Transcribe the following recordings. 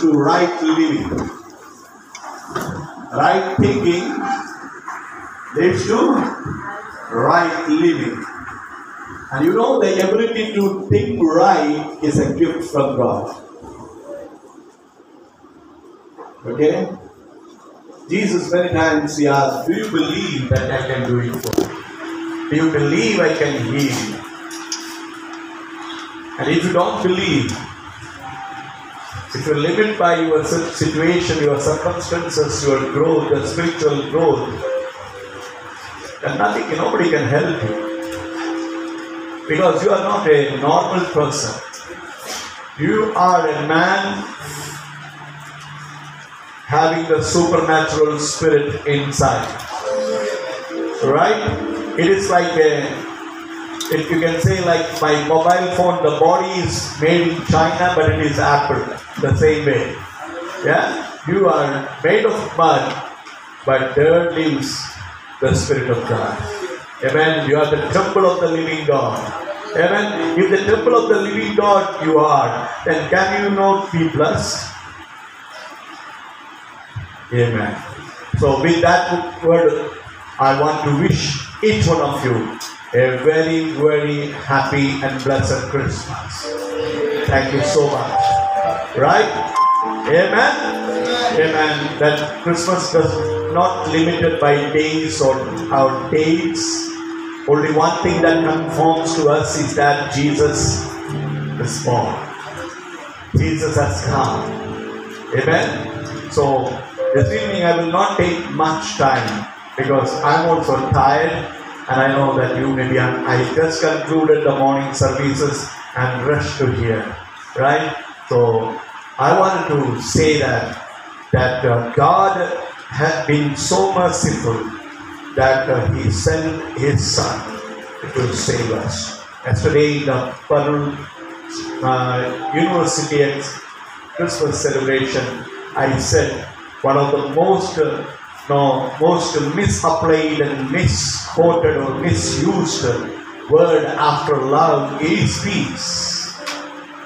to right living. Right thinking leads to right living. And you know the ability to think right is a gift from God. Okay? Jesus many times he asked, Do you believe that I can do it for you? Do you believe I can heal? And if you don't believe, if you live it by your situation, your circumstances, your growth, your spiritual growth, then nothing, nobody can help you. Because you are not a normal person. You are a man having the supernatural spirit inside. Right? It is like a if you can say like my mobile phone, the body is made in China, but it is Apple, the same way. Yeah? You are made of mud, but there lives the Spirit of God. Amen. You are the temple of the living God. Amen. If the temple of the living God you are, then can you not be blessed? Amen. So with that word, I want to wish each one of you a very, very happy and blessed Christmas. Thank you so much. Right? Amen. Amen. That Christmas does not limited by days or our dates. Only one thing that conforms to us is that Jesus is born. Jesus has come. Amen. So this evening I will not take much time because I'm also tired and I know that you may be. I just concluded the morning services and rushed to here, right? So I wanted to say that that uh, God has been so merciful that uh, He sent His Son to save us. Yesterday, the Parul uh, University ex- Christmas celebration, I said one of the most uh, no, most misapplied and misquoted or misused word after love is peace.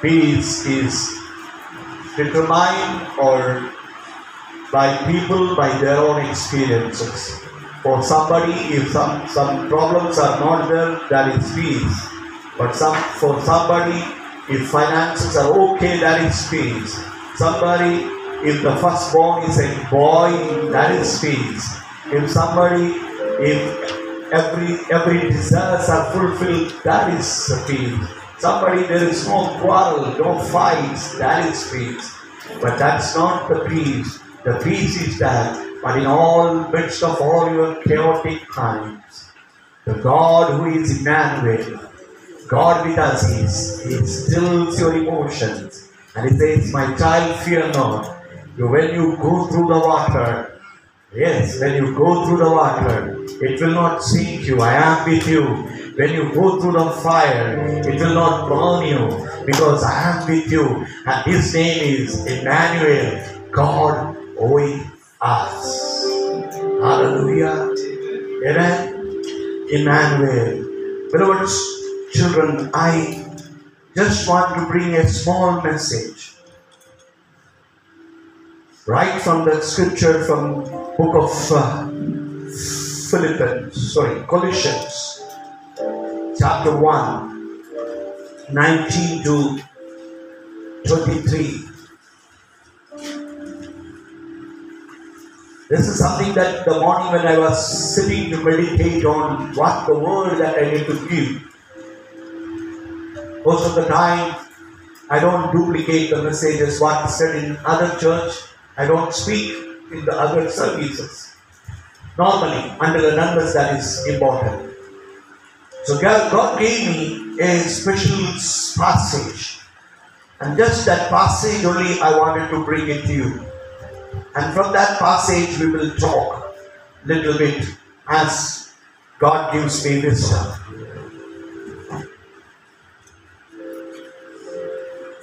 Peace is determined or by people by their own experiences. For somebody, if some, some problems are not there, that is peace. But some for somebody, if finances are okay, that is peace. Somebody, if the firstborn is a boy, that is peace. If somebody, if every every desires are fulfilled, that is peace. Somebody, there is no quarrel, no fights, that is peace. But that's not the peace. The peace is that, but in all midst of all your chaotic times, the God who is Emmanuel, God with us is, He stills your emotions. And He says, My child, fear not. You, when you go through the water, yes, when you go through the water, it will not sink you. I am with you. When you go through the fire, it will not burn you because I am with you. And His name is Emmanuel, God with us. Hallelujah. Amen. Emmanuel. Beloved children, I just want to bring a small message. Right from the scripture from book of uh, Philippians, sorry, Colossians, chapter 1, 19 to 23. This is something that the morning when I was sitting to meditate on what the word that I need to give. Most of the time, I don't duplicate the messages what is said in other church. I don't speak in the other services. Normally, until and unless that is important. So God God gave me a special passage. And just that passage only I wanted to bring it to you. And from that passage we will talk little bit as God gives me wisdom.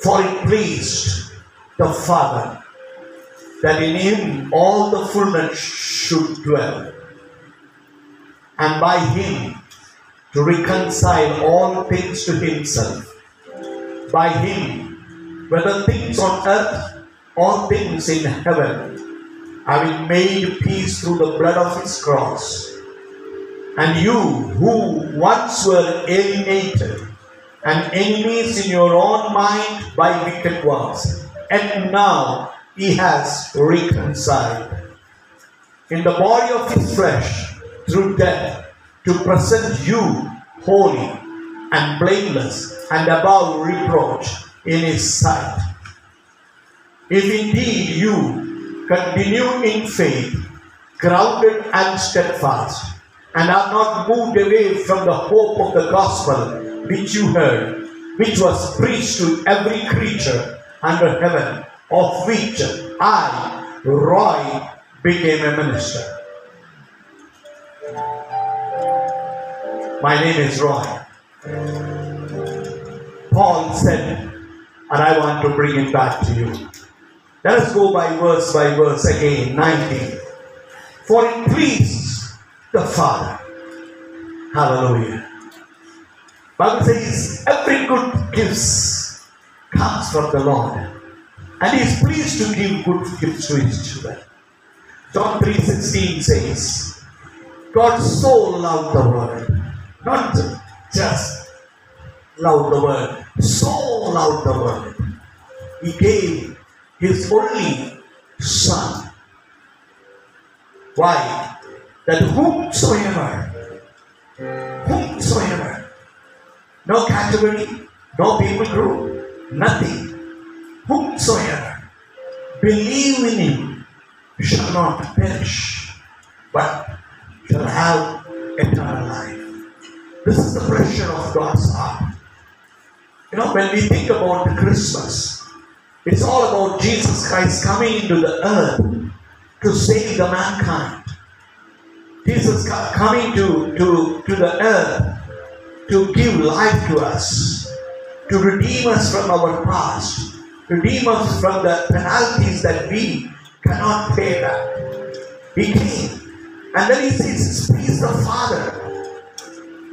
For it pleased the Father that in him all the fullness should dwell, and by him to reconcile all things to himself. By him, whether things on earth or things in heaven, having made peace through the blood of his cross. And you who once were alienated and enemies in your own mind by wicked works, and now he has reconciled in the body of his flesh through death to present you holy and blameless and above reproach in his sight. If indeed you continue in faith, grounded and steadfast, and are not moved away from the hope of the gospel which you heard, which was preached to every creature under heaven, of which I, Roy, became a minister. My name is Roy. Paul said, and I want to bring it back to you. Let us go by verse by verse again, 19. For it pleased the Father. Hallelujah. Bible says every good gift comes from the Lord. And He is pleased to give good gifts to His children. John 3.16 says, God so loved the world, not just loved the world, so loved the world. He gave His only Son. Why? That whomsoever, whomsoever, no category, no people group, nothing, whomsoever, believe in Him shall not perish, but shall have eternal life. This is the pressure of God's heart. You know, when we think about Christmas, it's all about Jesus Christ coming into the earth to save the mankind. Jesus co- coming to, to, to the earth to give life to us, to redeem us from our past, redeem us from the penalties that we cannot pay back. He came. And then he says, Please the Father.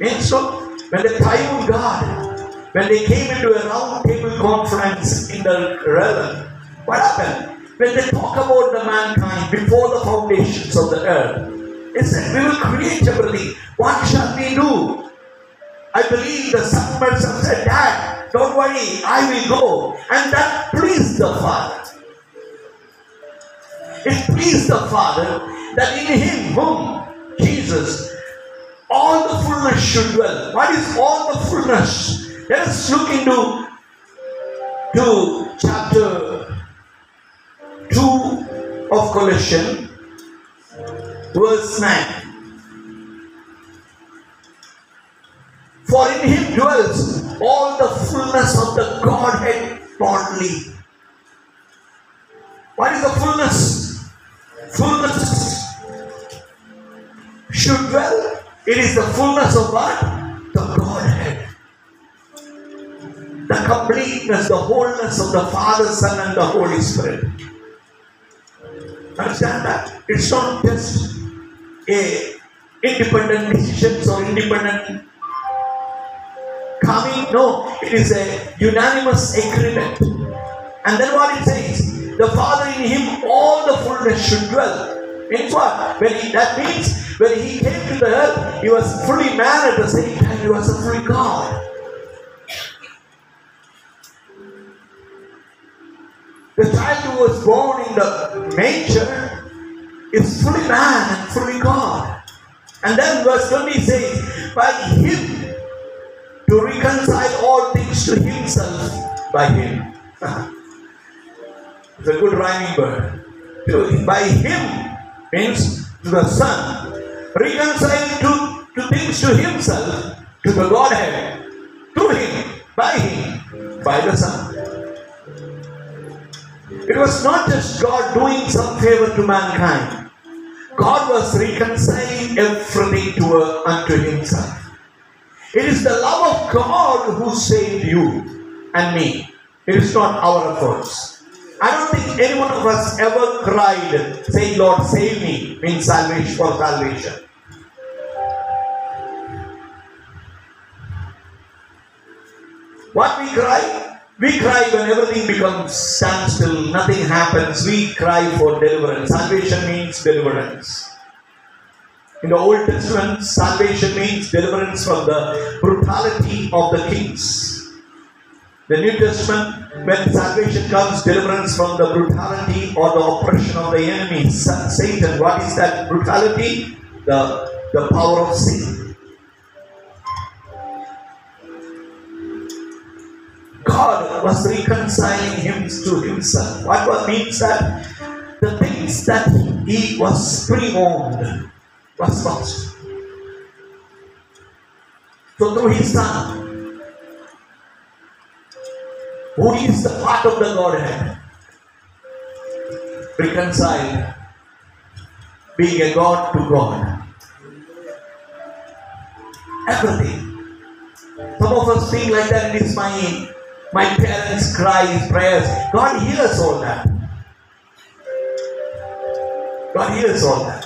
And so, when the triune God, when they came into a round table conference in the realm, what happened? When they talk about the mankind before the foundations of the earth, they said, We will create belief. What shall we do? I believe the sunbirds have said, Dad, don't worry, I will go. And that pleased the Father. It pleased the Father that in Him, whom Jesus, all the fullness should dwell. What is all the fullness? Let us look into to chapter 2 of Colossians, verse 9. For in him dwells all the fullness of the Godhead bodily. What is the fullness? Fullness should dwell. It is the fullness of what? The Godhead. The completeness, the wholeness of the Father, Son, and the Holy Spirit. Understand that? It's not just a independent decisions or independent coming. No, it is a unanimous agreement. And then what it says, the Father in him all the fullness should dwell. Means what? When he, that means when he came to the earth, he was fully man at the same time, he was a fully God. The child who was born in the manger is fully man and fully God. And then verse 20 says, by him to reconcile all things to himself by him. it's a good rhyming word. To- By him means to the Son. Reconcile to, to things to himself, to the Godhead, through him, by him, by the Son. It was not just God doing some favor to mankind. God was reconciling everything to her unto himself. It is the love of God who saved you and me. It is not our efforts. I don't think any one of us ever cried, saying, Lord, save me, means salvation for salvation. What we cry? We cry when everything becomes standstill, nothing happens. We cry for deliverance. Salvation means deliverance. In the Old Testament, salvation means deliverance from the brutality of the kings. The New Testament, when salvation comes, deliverance from the brutality or the oppression of the enemy, Satan. What is that brutality? The, the power of sin. God was reconciling him to himself. What was means that the things that he was pre-owned was lost. So through his son, who is the part of the Godhead, reconciled, being a God to God. Everything. Some of us think like that it is my my parents' cries, prayers. God hears all that. God hears all that.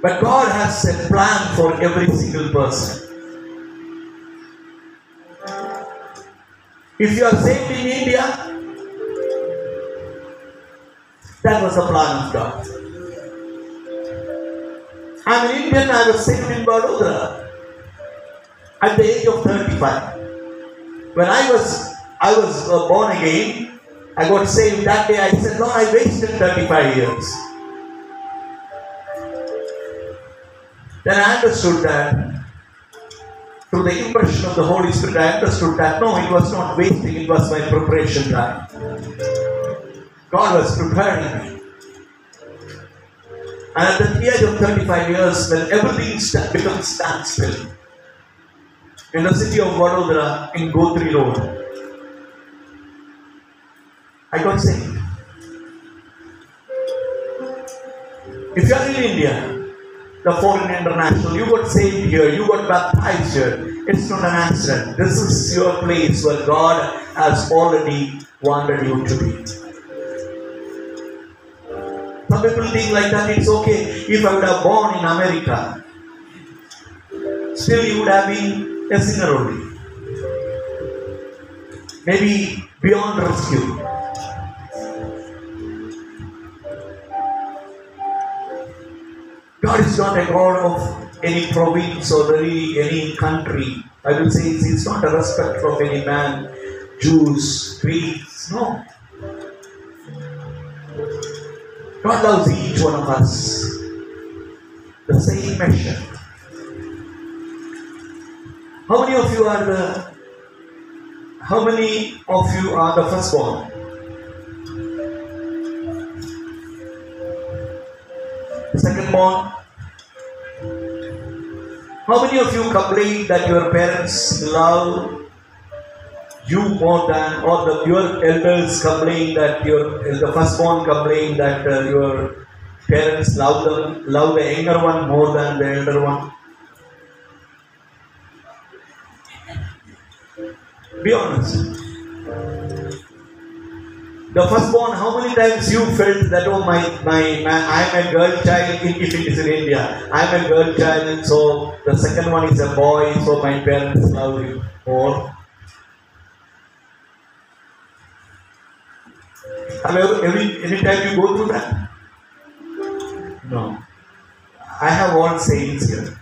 But God has a plan for every single person. If you are saved in India, that was the plan of God. I'm an Indian, I was saved in Vadodara at the age of 35. When I was I was uh, born again, I got saved that day. I said, Lord, I wasted 35 years. Then I understood that through the impression of the Holy Spirit, I understood that no, it was not wasting, it was my preparation time. God was preparing me. And at the age of 35 years, when everything becomes standstill, in the city of Vadodara in Gotri Road. I got saved. If you are in India, the foreign international, you got saved here, you got baptized here. It's not an accident. This is your place where God has already wanted you to be. Some people think like that it's okay if I would have born in America. Still, you would have been a singer only. Maybe beyond rescue. God is not a God of any province or any, any country. I will say it's it's not a respect from any man, Jews, Greeks. No. God loves each one of us the same measure. How many of you are the how many of you are the firstborn? Secondborn? How many of you complain that your parents love you more than, or the, your elders complain that your the firstborn complain that uh, your parents love them, love the younger one more than the elder one? Be honest. The firstborn, how many times you felt that, oh, my, my, my I'm a girl child, if it is in India, I'm a girl child, so the second one is a boy, so my parents love you more. Have you ever, every, any time you go through that? No. I have all saints here.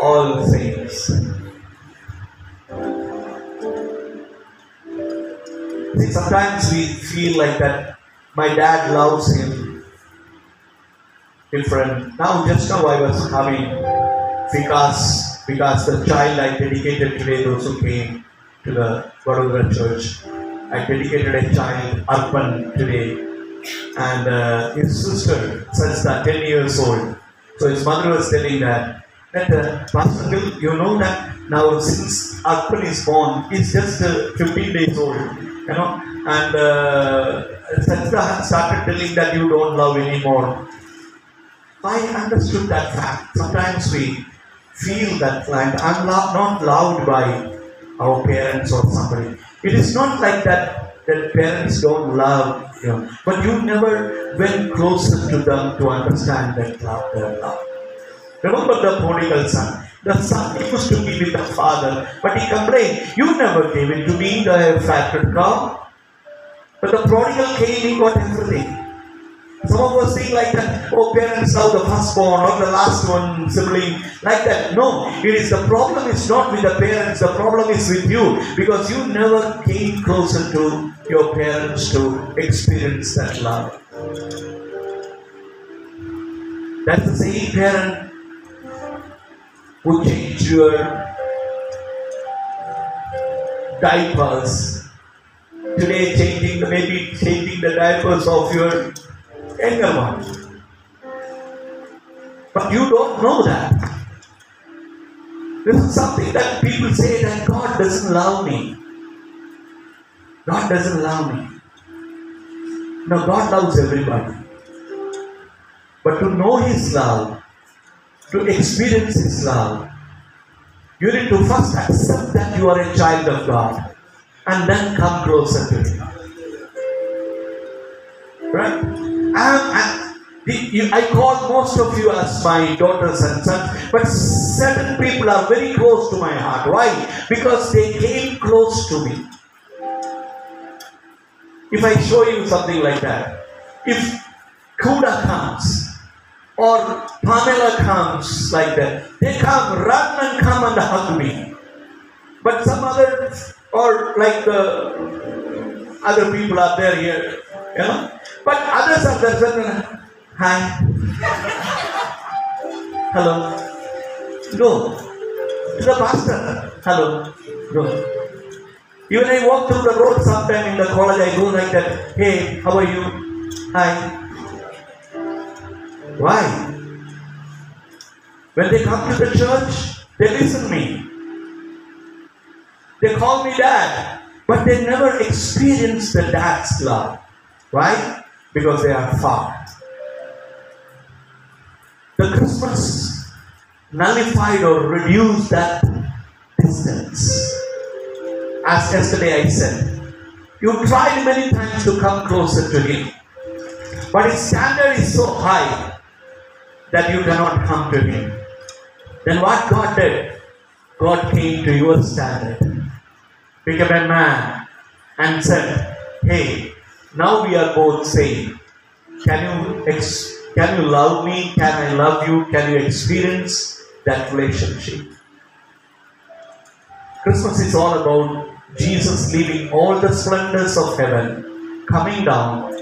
All saints. Sometimes we feel like that my dad loves him different. Now, just now I was having because because the child I dedicated today, those who came to the Vadodara church, I dedicated a child, Arpan, today, and uh, his sister, that 10 years old. So his mother was telling that, that uh, Pastor you know that now since Arpan is born, he's just uh, 15 days old you know, and uh, started telling that you don't love anymore. I understood that fact. Sometimes we feel that like I'm not, not loved by our parents or somebody. It is not like that that parents don't love you, know, but you never went closer to them to understand that love, their love. Remember the prodigal son. The son used to be with the father, but he complained, You never gave it to me, the fatted cow. But the prodigal came, he got everything. Some of us think like that, oh, parents love the firstborn or the last one sibling, like that. No, it is the problem is not with the parents, the problem is with you because you never came closer to your parents to experience that love. That's the same parent changed your diapers. Today, changing the maybe changing the diapers of your younger one. But you don't know that. This is something that people say that God doesn't love me. God doesn't love me. No, God loves everybody. But to know His love, to experience His love, you need to first accept that you are a child of God and then come closer to Him. Right? I'm, you, I call most of you as my daughters and sons, but certain people are very close to my heart. Why? Because they came close to me. If I show you something like that, if Kuda comes or Pamela comes like that, they come, run and come and hug me. But some other, or like the other people are there here, you know. But others are there, hi, hello, go to the pastor, hello, go. Even I walk through the road sometime in the college, I go like that, hey, how are you? Hi. Why? When they come to the church, they listen me. They call me dad, but they never experience the dad's love. Why? Because they are far. The Christmas nullified or reduced that distance. As yesterday I said, you tried many times to come closer to Him, but His standard is so high that you cannot come to Him. Then what God did? God came to your standard, became a man, and said, Hey, now we are both same. Can you ex- can you love me? Can I love you? Can you experience that relationship? Christmas is all about Jesus leaving all the splendors of heaven, coming down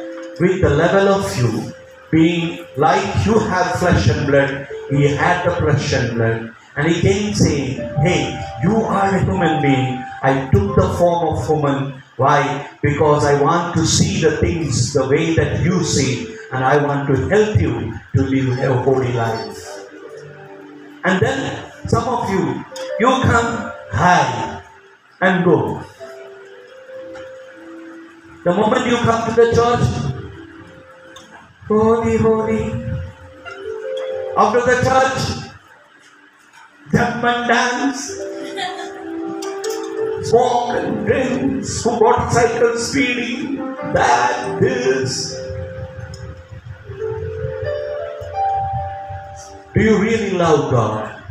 with the level of you, being like you have flesh and blood, he had the flesh and blood. And he came saying, Hey, you are a human being. I took the form of woman. Why? Because I want to see the things the way that you see, and I want to help you to live a holy life. And then some of you, you come high and go. The moment you come to the church, holy, holy. After the church, and dance, smoke and drink, motorcycle speeding, that, this. Do you really love God?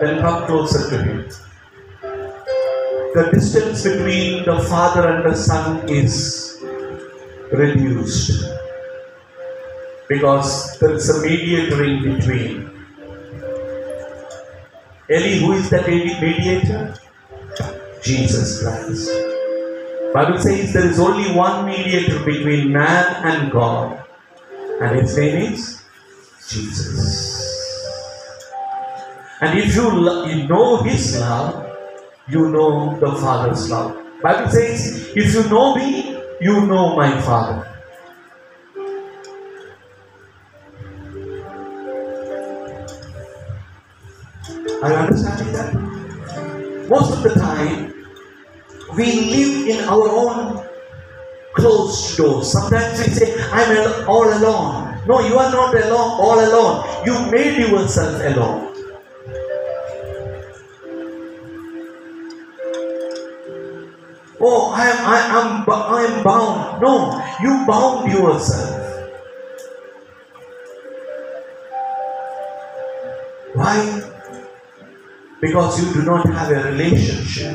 Then come closer to Him the distance between the Father and the Son is reduced because there is a mediator in between. Eli, who is that mediator? Jesus Christ. Bible says there is only one mediator between man and God, and his name is Jesus. And if you, lo- you know his love, you know the Father's love. Bible says, if you know me, you know my Father. Are you understanding that? Most of the time, we live in our own closed doors. Sometimes we say, I'm all alone. No, you are not alone, all alone. You made yourself alone. Oh, I am, I am, I am bound. No, you bound yourself. Because you do not have a relationship.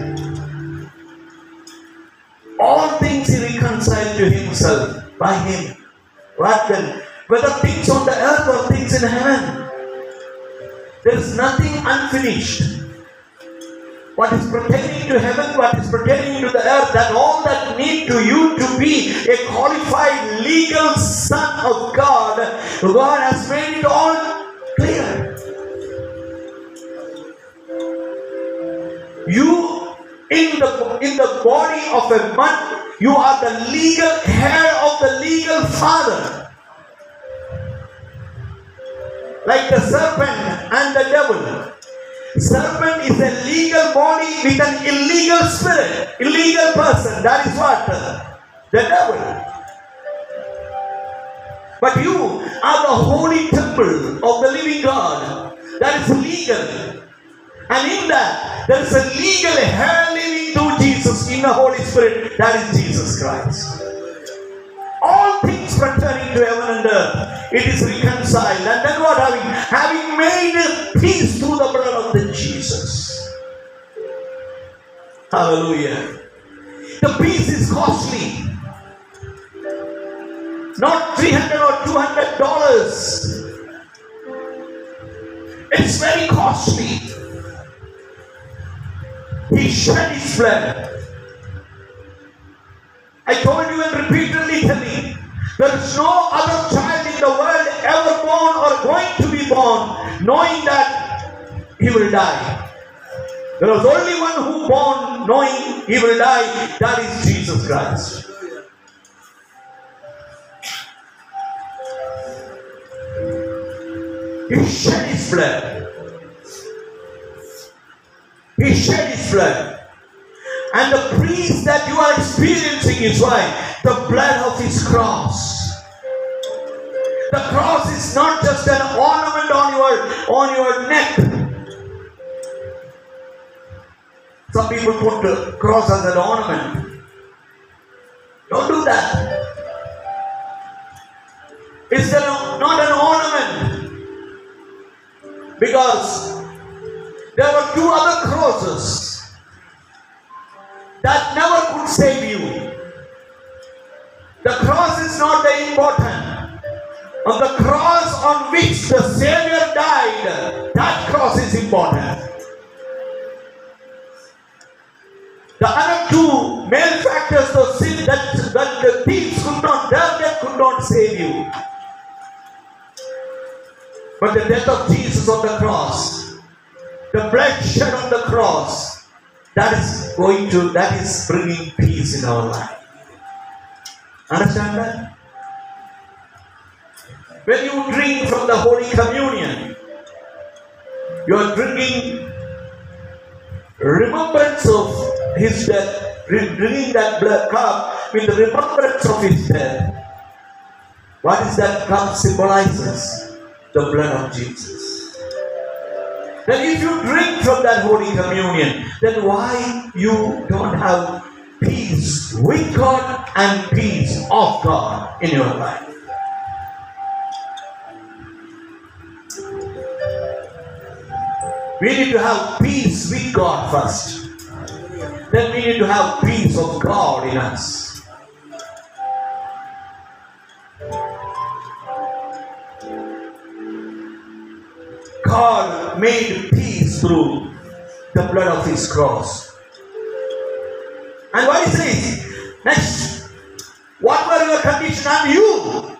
All things he reconciled to himself by him. What then? Whether things on the earth or things in heaven. There is nothing unfinished. What is pertaining to heaven, what is pertaining to the earth, that all that need to you to be a qualified legal son of God, God has made it all clear. You in the in the body of a man, you are the legal heir of the legal father. Like the serpent and the devil. Serpent is a legal body with an illegal spirit, illegal person. That is what? The devil. But you are the holy temple of the living God. That is legal. And in that, there is a legal living through Jesus in the Holy Spirit. That is Jesus Christ. All things pertaining to heaven and earth, it is reconciled. And then what having? Having made peace through the blood of the Jesus. Hallelujah. The peace is costly. Not 300 or 200 dollars. It's very costly. He shed his blood. I told you and repeatedly telling, there is no other child in the world ever born or going to be born knowing that he will die. There was only one who born knowing he will die, that is Jesus Christ. He shed his blood. He shed his blood. And the priest that you are experiencing is why the blood of his cross. The cross is not just an ornament on your on your neck. Some people put the cross as an ornament. Don't do that. It's an, not an ornament. Because there were two other crosses that never could save you. The cross is not the important. On the cross on which the Savior died, that cross is important. The other two malefactors, the sin that, that the thieves could not, their death could not save you. But the death of Jesus on the cross, the blood shed on the cross, that is going to, that is bringing peace in our life. Understand that? When you drink from the Holy Communion, you are drinking remembrance of His death, drinking that blood cup with the remembrance of His death. What is that cup symbolizes? The blood of Jesus. Then if you drink from that Holy Communion, then why you don't have peace with God and peace of God in your life? We need to have peace with God first. Then we need to have peace of God in us. Made peace through the blood of his cross. And what he says, next, what were your condition and you?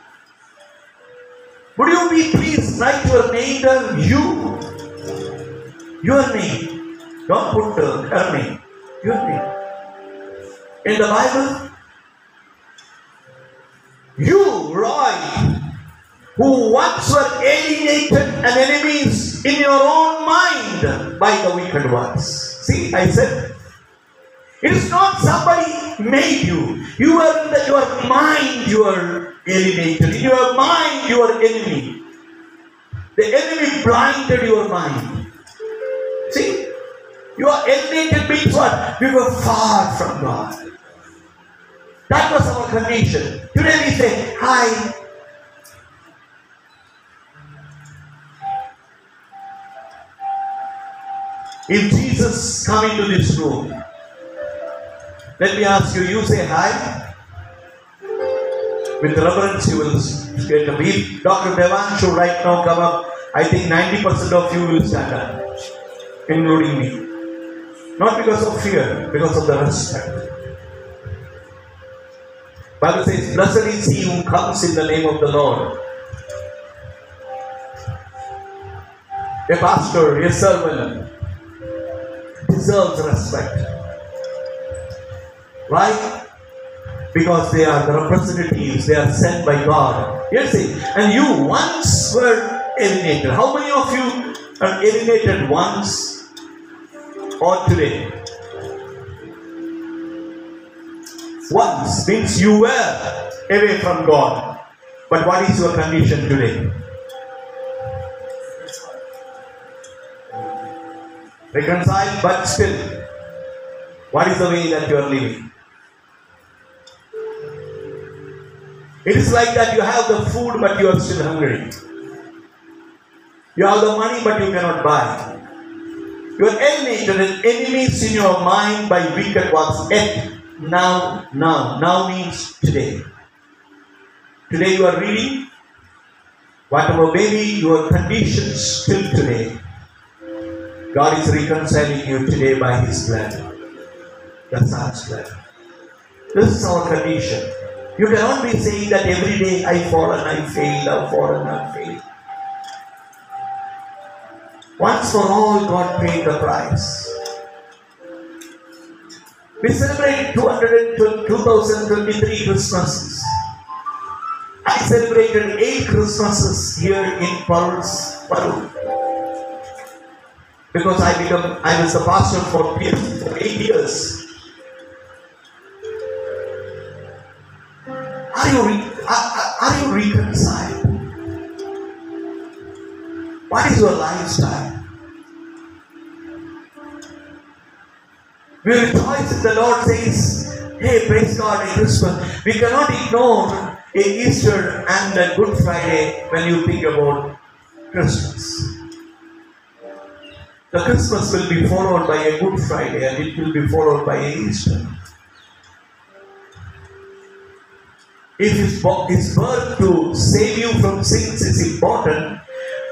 Would you be pleased write your name there? You. Your name. Don't put the, her name. Your name. In the Bible, you, Roy, who once were alienated and enemies in your own mind by the wicked ones. See, I said, it is not somebody made you. You are in the, your mind, you are alienated. In your mind, you are enemy. The enemy blinded your mind. See, you are alienated means what? We were far from God. That was our condition. Today we say, Hi, If Jesus come into this room, let me ask you, you say hi. With reverence, you will get a If Dr. Devan should right now come up, I think 90% of you will stand up, including me. Not because of fear, because of the respect. Bible says, Blessed is he who comes in the name of the Lord. A pastor, a servant deserves respect. Right? Because they are the representatives, they are sent by God. Yes, see, and you once were alienated. How many of you are alienated once or today? Once means you were away from God. But what is your condition today? Reconciled, but still, what is the way that you are living? It is like that you have the food, but you are still hungry. You have the money, but you cannot buy. You are alienated and enemies in your mind by wicked works. Yet, now, now, now means today. Today you are reading, whatever may be your conditions till today, God is reconciling you today by His blood, the Son's blood. This is our condition. You cannot be saying that every day I fall and I fail, I fall and I fail. Once for all, God paid the price. We celebrate 2023 Christmases. I celebrated eight Christmases here in Pearls, Peru. Because I become I was the pastor for, eight years. Are you, re, are, are you reconciled? What is your lifestyle? We rejoice if the Lord says, Hey, praise God, in Christmas. We cannot ignore a Easter and Good Friday when you think about Christmas. The Christmas will be followed by a Good Friday and it will be followed by a Easter. If his, birth to save you from sins is important,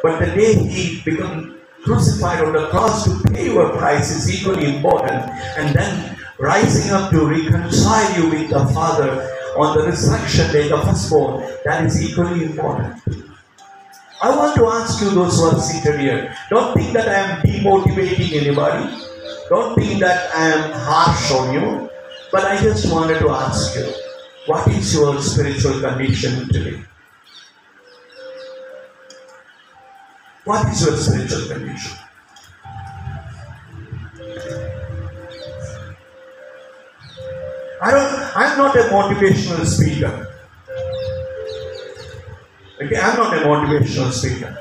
but the day he become crucified on the cross to pay your price is equally important. And then rising up to reconcile you with the Father on the resurrection day, the firstborn, that is equally important. I want to ask you, those who are seated here, don't think that I am demotivating anybody. Don't think that I am harsh on you. But I just wanted to ask you, what is your spiritual condition today? What is your spiritual condition? I don't I'm not a motivational speaker. Okay, I'm not a motivational speaker.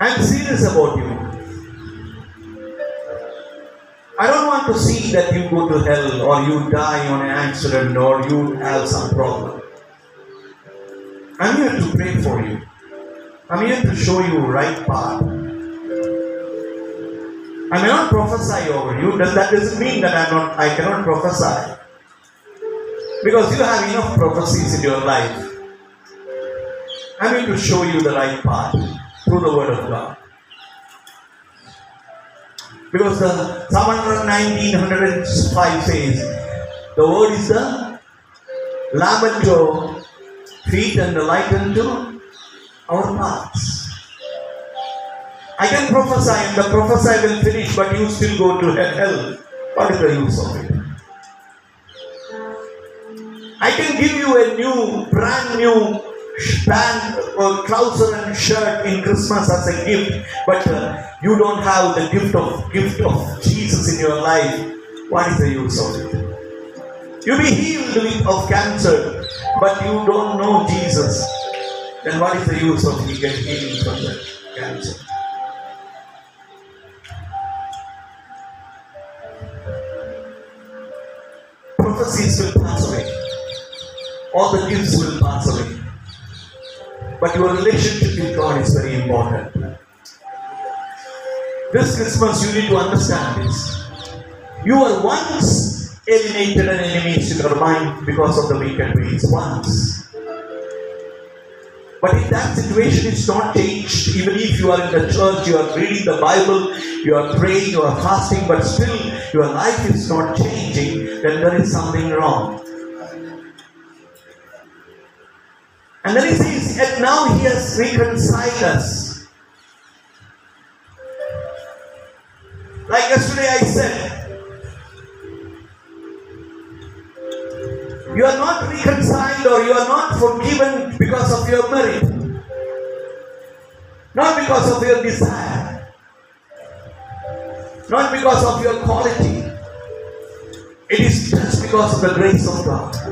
I'm serious about you. I don't want to see that you go to hell or you die on an accident or you have some problem. I'm here to pray for you. I'm here to show you right path. I may not prophesy over you. Does that doesn't mean that I'm not I cannot prophesy. Because you have enough prophecies in your life. I'm going to show you the right path through the word of God. Because the Psalm 1905 says, the word is the lamp unto feet and the light unto our paths. I can prophesy and the prophesy will finish, but you still go to hell. What is the use of it? I can give you a new, brand new pant or trouser and shirt in Christmas as a gift, but uh, you don't have the gift of gift of Jesus in your life. What is the use of it? You be healed of cancer, but you don't know Jesus, then what is the use of you get healing from the cancer? Prophecies will pass away. All the gifts will pass away. But your relationship with God is very important. This Christmas, you need to understand this. You were once alienated and enemies in your mind because of the wicked ways. Once. But if that situation is not changed, even if you are in the church, you are reading the Bible, you are praying, you are fasting, but still your life is not changing, then there is something wrong. And then he says, and now he has reconciled us. Like yesterday I said, you are not reconciled or you are not forgiven because of your merit, not because of your desire, not because of your quality. It is just because of the grace of God.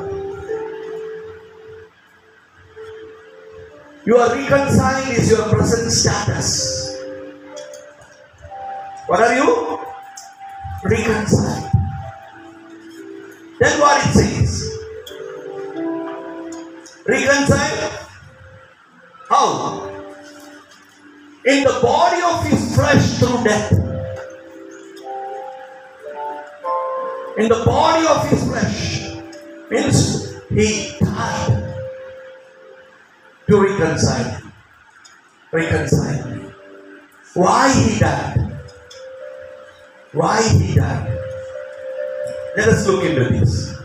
You are reconciled is your present status. What are you? Reconciled. Then what it says? Reconciled? How? In the body of his flesh through death. In the body of his flesh means he died to reconcile. Reconcile. Why he died? Why he died? Let us look into this.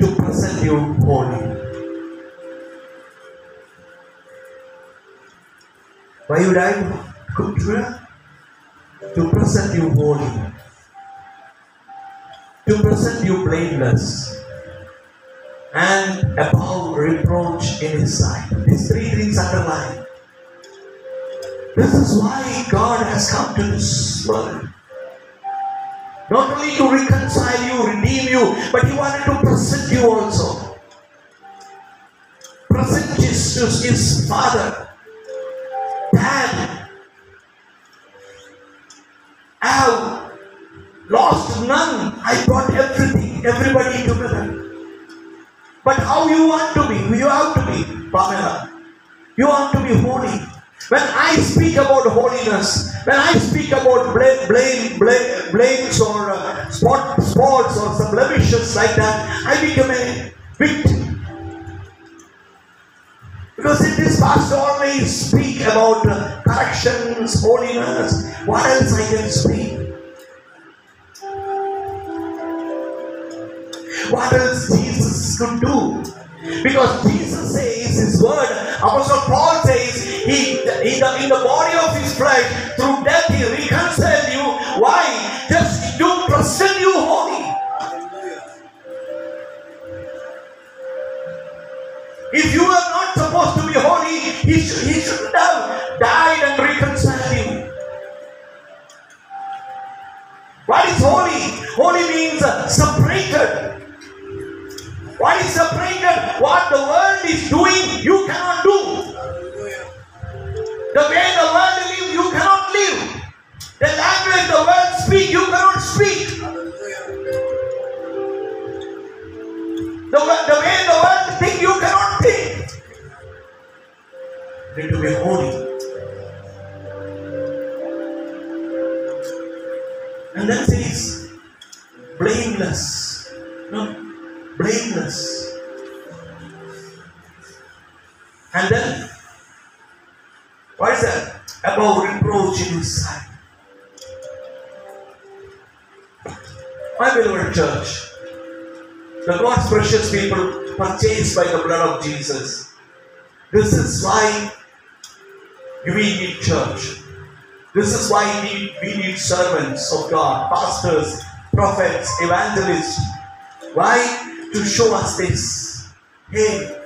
To present you holy. Why you died? To present you holy. To present you blameless and above reproach in his sight. These three things underline. This is why God has come to this world. Not only to reconcile you, redeem you, but He wanted to present you also. Present Jesus, His Father, Dad. I have lost none. I brought everything, everybody together. But how you want to be? You have to be, Pamela. You want to be holy. When I speak about holiness, when I speak about blame, blame, blame blames or uh, spot, spots or some blemishes like that, I become a victim. Because in this pastor always speak about uh, corrections, holiness. What else I can speak? What else Could do? Because Jesus says his word, Apostle Paul says, he in the, in the body of his flesh, through death he reconciled you. Why? Just to present you holy. If you are not supposed to be holy, he, should, he shouldn't have died and reconciled you. What is holy? Holy means separated. What is separated? What the world is doing, you cannot do. The way the world live, you cannot live. The language the world speak, you cannot speak. The, the way the world think, you cannot think. Need to be holy. And then says, blameless. No, blameless. And then, what is that? Above reproach in his sight. My beloved church, the God's precious people purchased by the blood of Jesus. This is why we need church. This is why we we need servants of God, pastors, prophets, evangelists. Why? To show us this. Hey,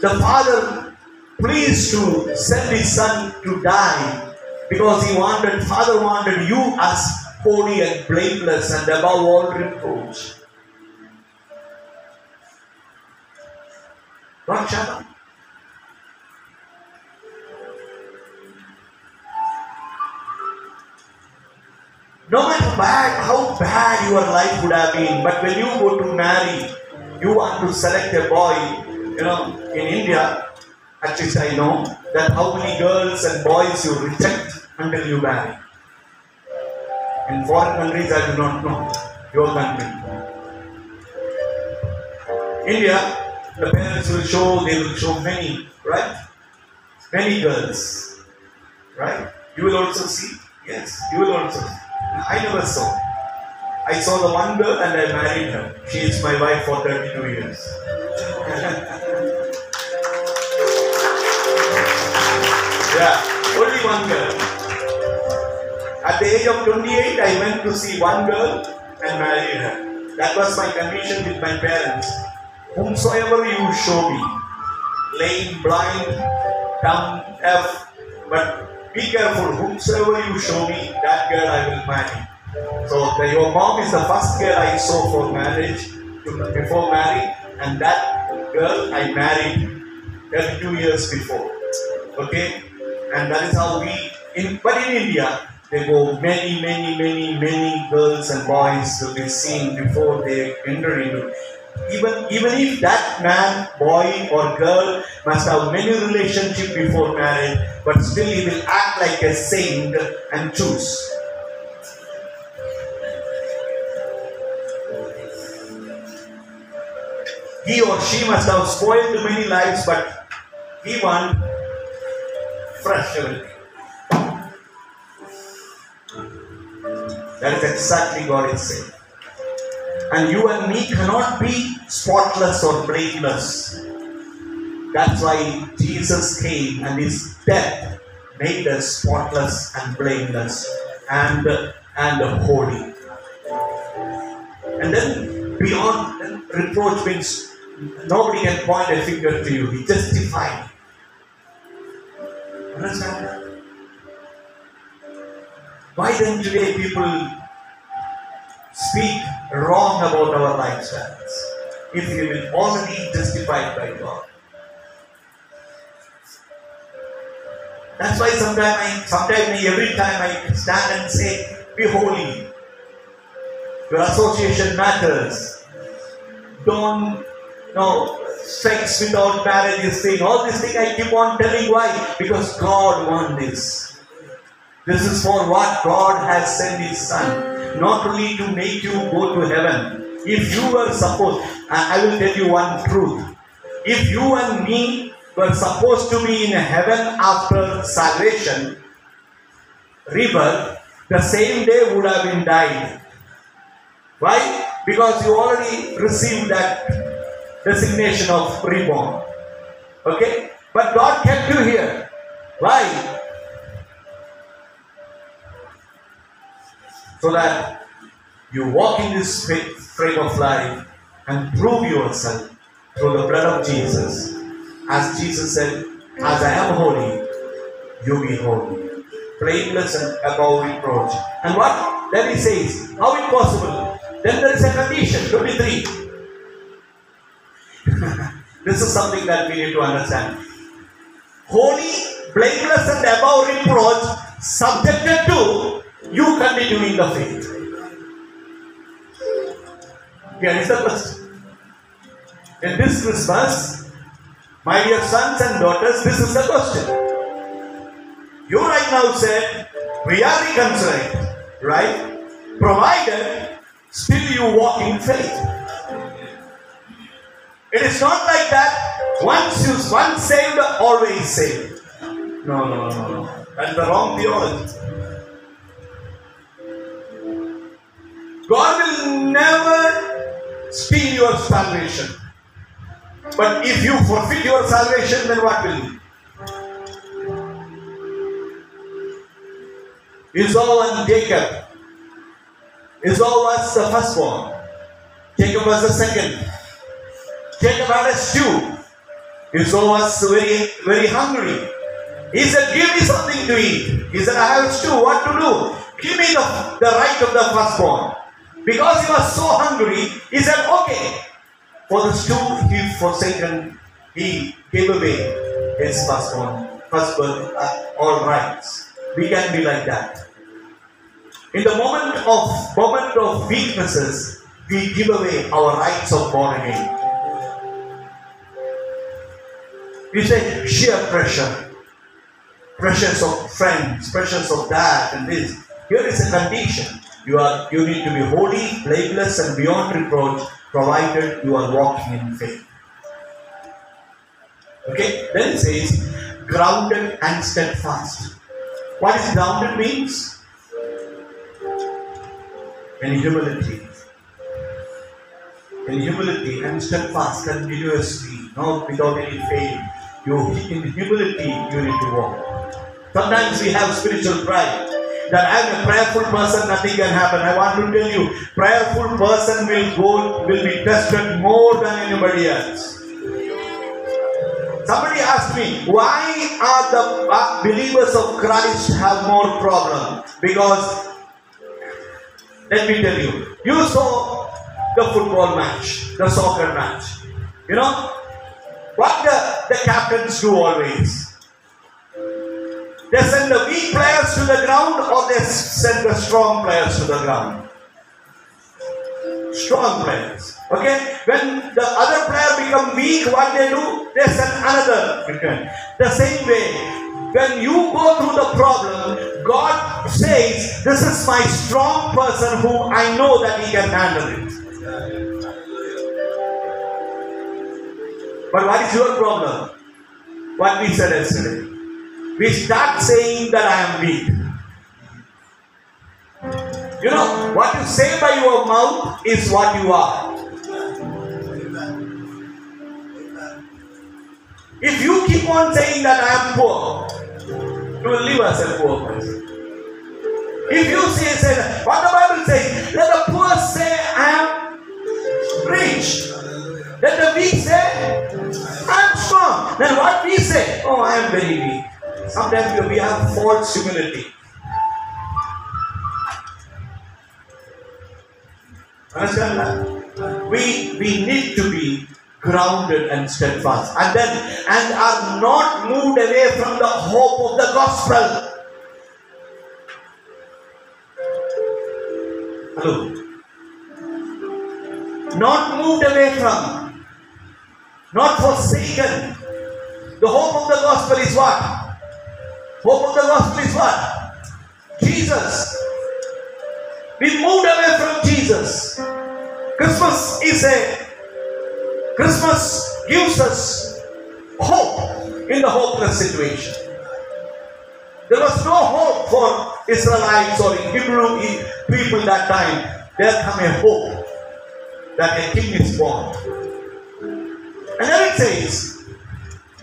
the Father pleased to send His Son to die because He wanted, Father wanted you as holy and blameless and above all reproach. Shut bad, how bad your life would have been, but when you go to marry, you want to select a boy. You know, in India, at least I know that how many girls and boys you reject until you marry. In foreign countries, I do not know your country. India, the parents will show, they will show many, right? Many girls, right? You will also see, yes, you will also. I never saw. I saw the one girl and I married her. She is my wife for 32 years. yeah, only one girl. At the age of 28, I went to see one girl and married her. That was my condition with my parents. Whomsoever you show me, lame, blind, dumb, deaf, but be careful, whomsoever you show me, that girl I will marry. So the, your mom is the first girl I saw for marriage, before marrying, and that girl I married 32 years before. Okay? And that is how we, in, but in India, there go many, many, many, many girls and boys to be seen before they enter into. Even, even if that man, boy or girl must have many relationship before marriage, but still he will act like a saint and choose. He or she must have spoiled many lives, but he want fresh. That is exactly God is saying. And you and me cannot be spotless or blameless. That's why Jesus came and his death made us spotless and blameless and, and holy. And then beyond reproach means nobody can point a finger to you. He justified. Understand that? Why then today people speak wrong about our lifestyles if we been already justified by God? That's why sometimes I, sometimes every time I stand and say, "Be holy." Your association matters. Don't no sex without marriage is thing. All these things I keep on telling why? Because God wants this. This is for what God has sent His Son, not only to make you go to heaven. If you were supposed, I will tell you one truth. If you and me were supposed to be in heaven after salvation, rebirth, the same day would have been died. Why? Because you already received that designation of reborn. Okay? But God kept you here. Why? So that you walk in this frame of life and prove yourself through the blood of Jesus. As Jesus said, As I am holy, you be holy. Blameless and above reproach. And what? Then he says, How impossible? Then there is a condition, 23. this is something that we need to understand. Holy, blameless, and above reproach, subjected to you can be doing the faith. Here is the question. In this Christmas, my dear sons and daughters, this is the question. You right now said, we are reconciled, right? Provided still you walk in faith. It is not like that. Once you once saved, always saved. No, no, no, no. That's the wrong theology. God will never steal your salvation. But if you forfeit your salvation, then what will you? Esau and Jacob. Esau was the firstborn. Jacob was the second. Jacob had a stew. Esau was very, very hungry. He said, Give me something to eat. He said, I have stew. What to do? Give me the, the right of the firstborn. Because he was so hungry, he said, Okay. For the stew he forsaken, he gave away his firstborn, firstborn, uh, all rights. We can be like that. In the moment of moment of weaknesses, we give away our rights of born again. We say sheer pressure. pressures of friends, pressures of that and this. Here is a condition. You are you need to be holy, blameless, and beyond reproach, provided you are walking in faith. Okay, then it says grounded and steadfast. What is grounded means? In humility. In humility and steadfast continuously, not without any fail. You in humility you need to walk. Sometimes we have spiritual pride. That I'm a prayerful person, nothing can happen. I want to tell you, prayerful person will go will be tested more than anybody else. Somebody asked me, why are the uh, believers of Christ have more problem? Because let me tell you, you saw the football match, the soccer match. You know what the, the captains do always? They send the weak players to the ground or they send the strong players to the ground. Strong players. Okay? When the other player become weak, what they do? They send another return. The same way, when you go through the problem, God says, This is my strong person whom I know that he can handle it. But what is your problem? What we said yesterday. We start saying that I am weak. You know, what you say by your mouth is what you are. If you keep on saying that I am poor, you will live as a poor person. If you say, say what the Bible says, let the poor say, I am rich. Let the weak say, I am strong. Then what we say, oh, I am very weak. Sometimes we have false humility. Understand that? We, we need to be grounded and steadfast. And then and are not moved away from the hope of the gospel. Hello? Not moved away from not forsaken. The hope of the gospel is what hope of the gospel is what jesus we moved away from jesus christmas is a Christmas gives us hope in the hopeless situation. There was no hope for Israelites or Hebrew people that time. There come a hope that a king is born. And then it says,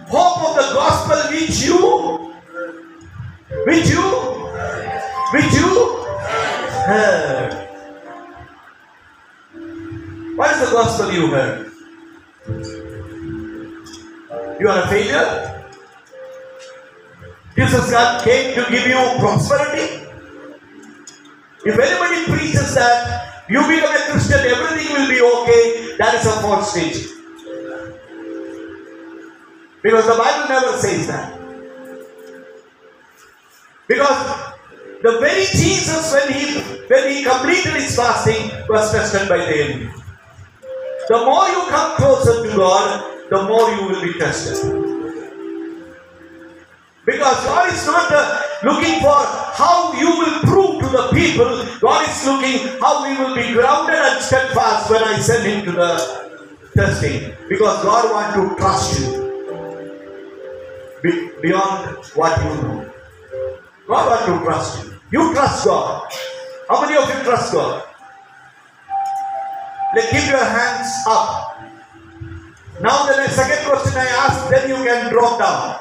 hope of the gospel which you, which you, which you heard. What is the gospel you heard? You are a failure? Jesus God came to give you prosperity? If anybody preaches that you become a Christian, everything will be okay, that is a false teaching. Because the Bible never says that. Because the very Jesus, when he when he completed his fasting, was tested by the enemy. The more you come closer to God, the more you will be tested. Because God is not uh, looking for how you will prove to the people. God is looking how we will be grounded and steadfast when I send him to the testing. Because God wants to trust you be, beyond what you know. God to trust you. You trust God. How many of you trust God? Let keep your hands up. Now the second question I ask, then you can drop down.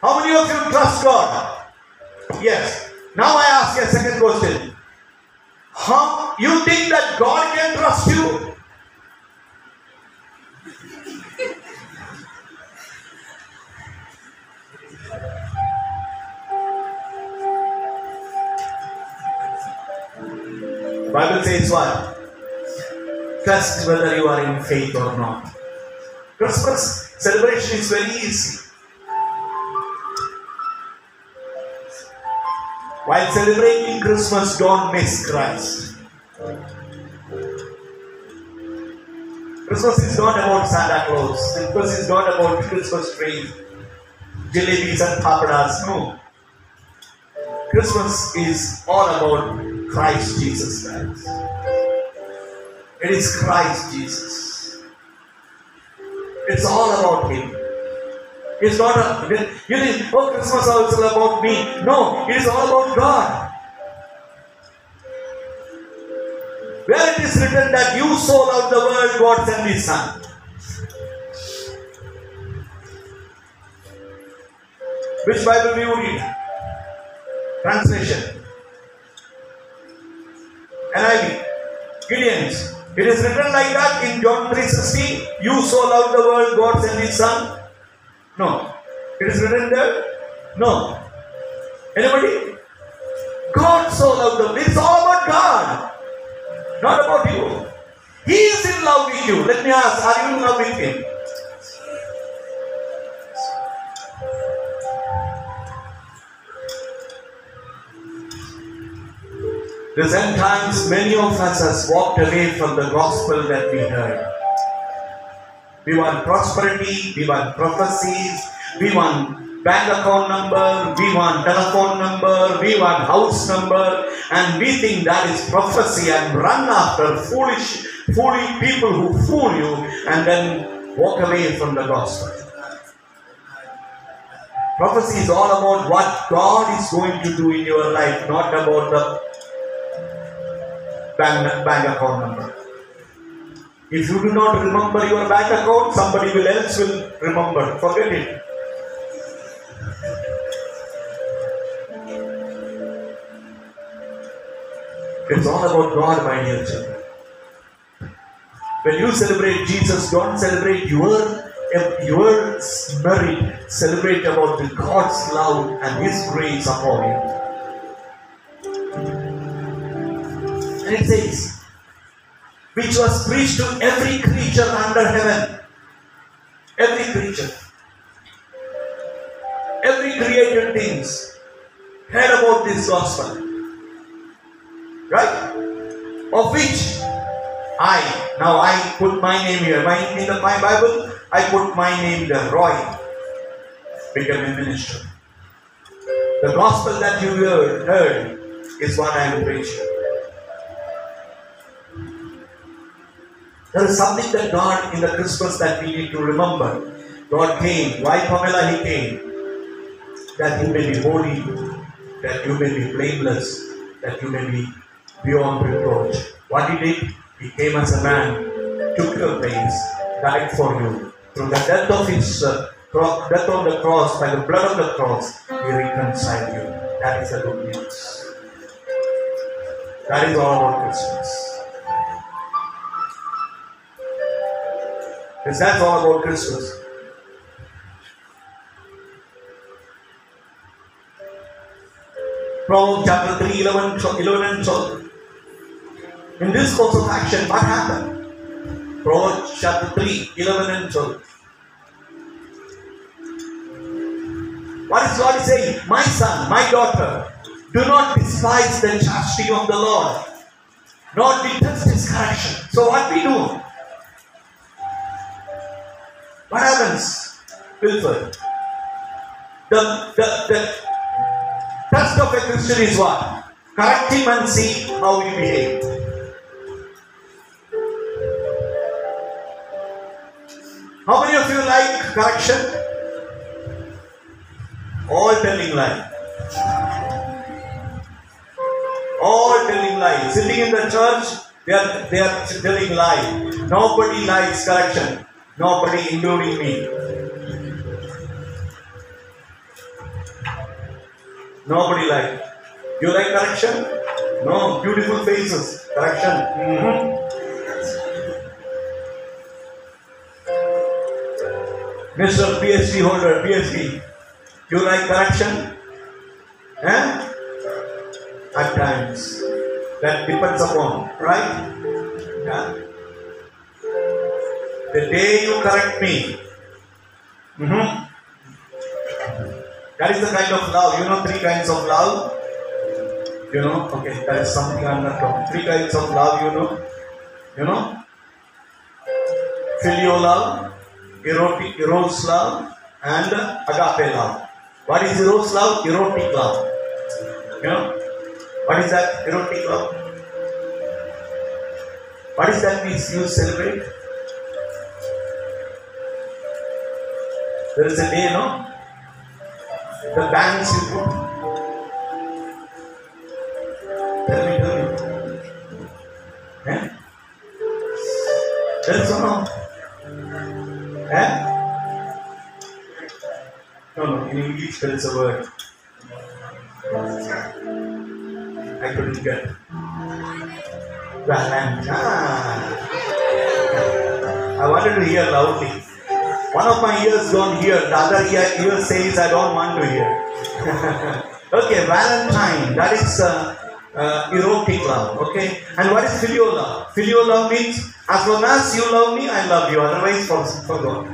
How many of you trust God? Yes. Now I ask a second question. How you think that God can trust you? Bible says what? Trust whether you are in faith or not. Christmas celebration is very easy. While celebrating Christmas, don't miss Christ. Christmas is not about Santa Claus. Christmas is not about Christmas trees. jalebis and papadas. No. Christmas is all about Christ Jesus Christ. It is Christ Jesus. It's all about Him. It's not a, you think, oh, Christmas is all about me. No, it is all about God. Where it is written that you so loved the world, God sent His Son. Which Bible do you read? Translation. NIV. Gideon's. It is written like that in John 3.16. You so loved the world, God sent His Son. No. It is written there? No. Anybody? God so loved the world. It's all about God. Not about you. He is in love with you. Let me ask, are you in love with Him? End times many of us has walked away from the gospel that we heard. We want prosperity, we want prophecies, we want bank account number, we want telephone number, we want house number, and we think that is prophecy and run after foolish, foolish people who fool you and then walk away from the gospel. Prophecy is all about what God is going to do in your life, not about the bank, bank account number. If you do not remember your bank account, somebody will else will remember. Forget it. It's all about God, my dear children. When you celebrate Jesus, don't celebrate your your merit. Celebrate about the God's love and His grace upon you. And it says, which was preached to every creature under heaven. Every creature. Every created things heard about this gospel. Right? Of which I, now I put my name here. My, in the, my Bible, I put my name there. Roy became a minister. The gospel that you heard, heard is what I am preaching. There is something that God in the Christmas that we need to remember. God came. Why Pamela he came? That you may be holy, that you may be blameless, that you may be beyond reproach. What he did? He came as a man, took your place, died for you. Through the death of his uh, cro- death on the cross, by the blood of the cross, he reconciled you. That is the good news. That is all about Christmas. Because that's all about Christmas. Proverbs chapter 3, 11, 11 and 12. In this course of action, what happened? Proverbs chapter 3, 11 and 12. What is God saying? My son, my daughter, do not despise the chastity of the Lord, nor detest his correction. So, what we do? What happens, Wilford? The, the, the test of a Christian is what? Correct him and see how he behaves. How many of you like correction? All telling lie. All telling lie. Sitting in the church, they are, they are telling lie. Nobody likes correction. Nobody including me. Nobody like. You like correction? No. Beautiful faces. Correction. Mhm. Mr. PhD holder, PhD. You like correction? Eh? At times. That depends upon, right? Yeah. The day you correct me, mhm, that is the kind of love. You know, three kinds of love. You know, okay, that is something I'm not talking. Three kinds of love, you know. You know, filial love, erotic, eros love, and agape love. What is eros love? Erotic love. You know? What is that erotic love? What is that we you celebrate? There is a day, no? The bands you put. Tell me, tell me. Eh? There is no. Eh? No, no, in English there is a word. I couldn't get. Valentine. Ah. I wanted to hear loudly. One of my ears don't hear, the other ear, ear says I don't want to hear. okay, Valentine, that is uh, uh, erotic love, okay? And what is filial love? Filial love means as long as you love me, I love you, otherwise for, for God.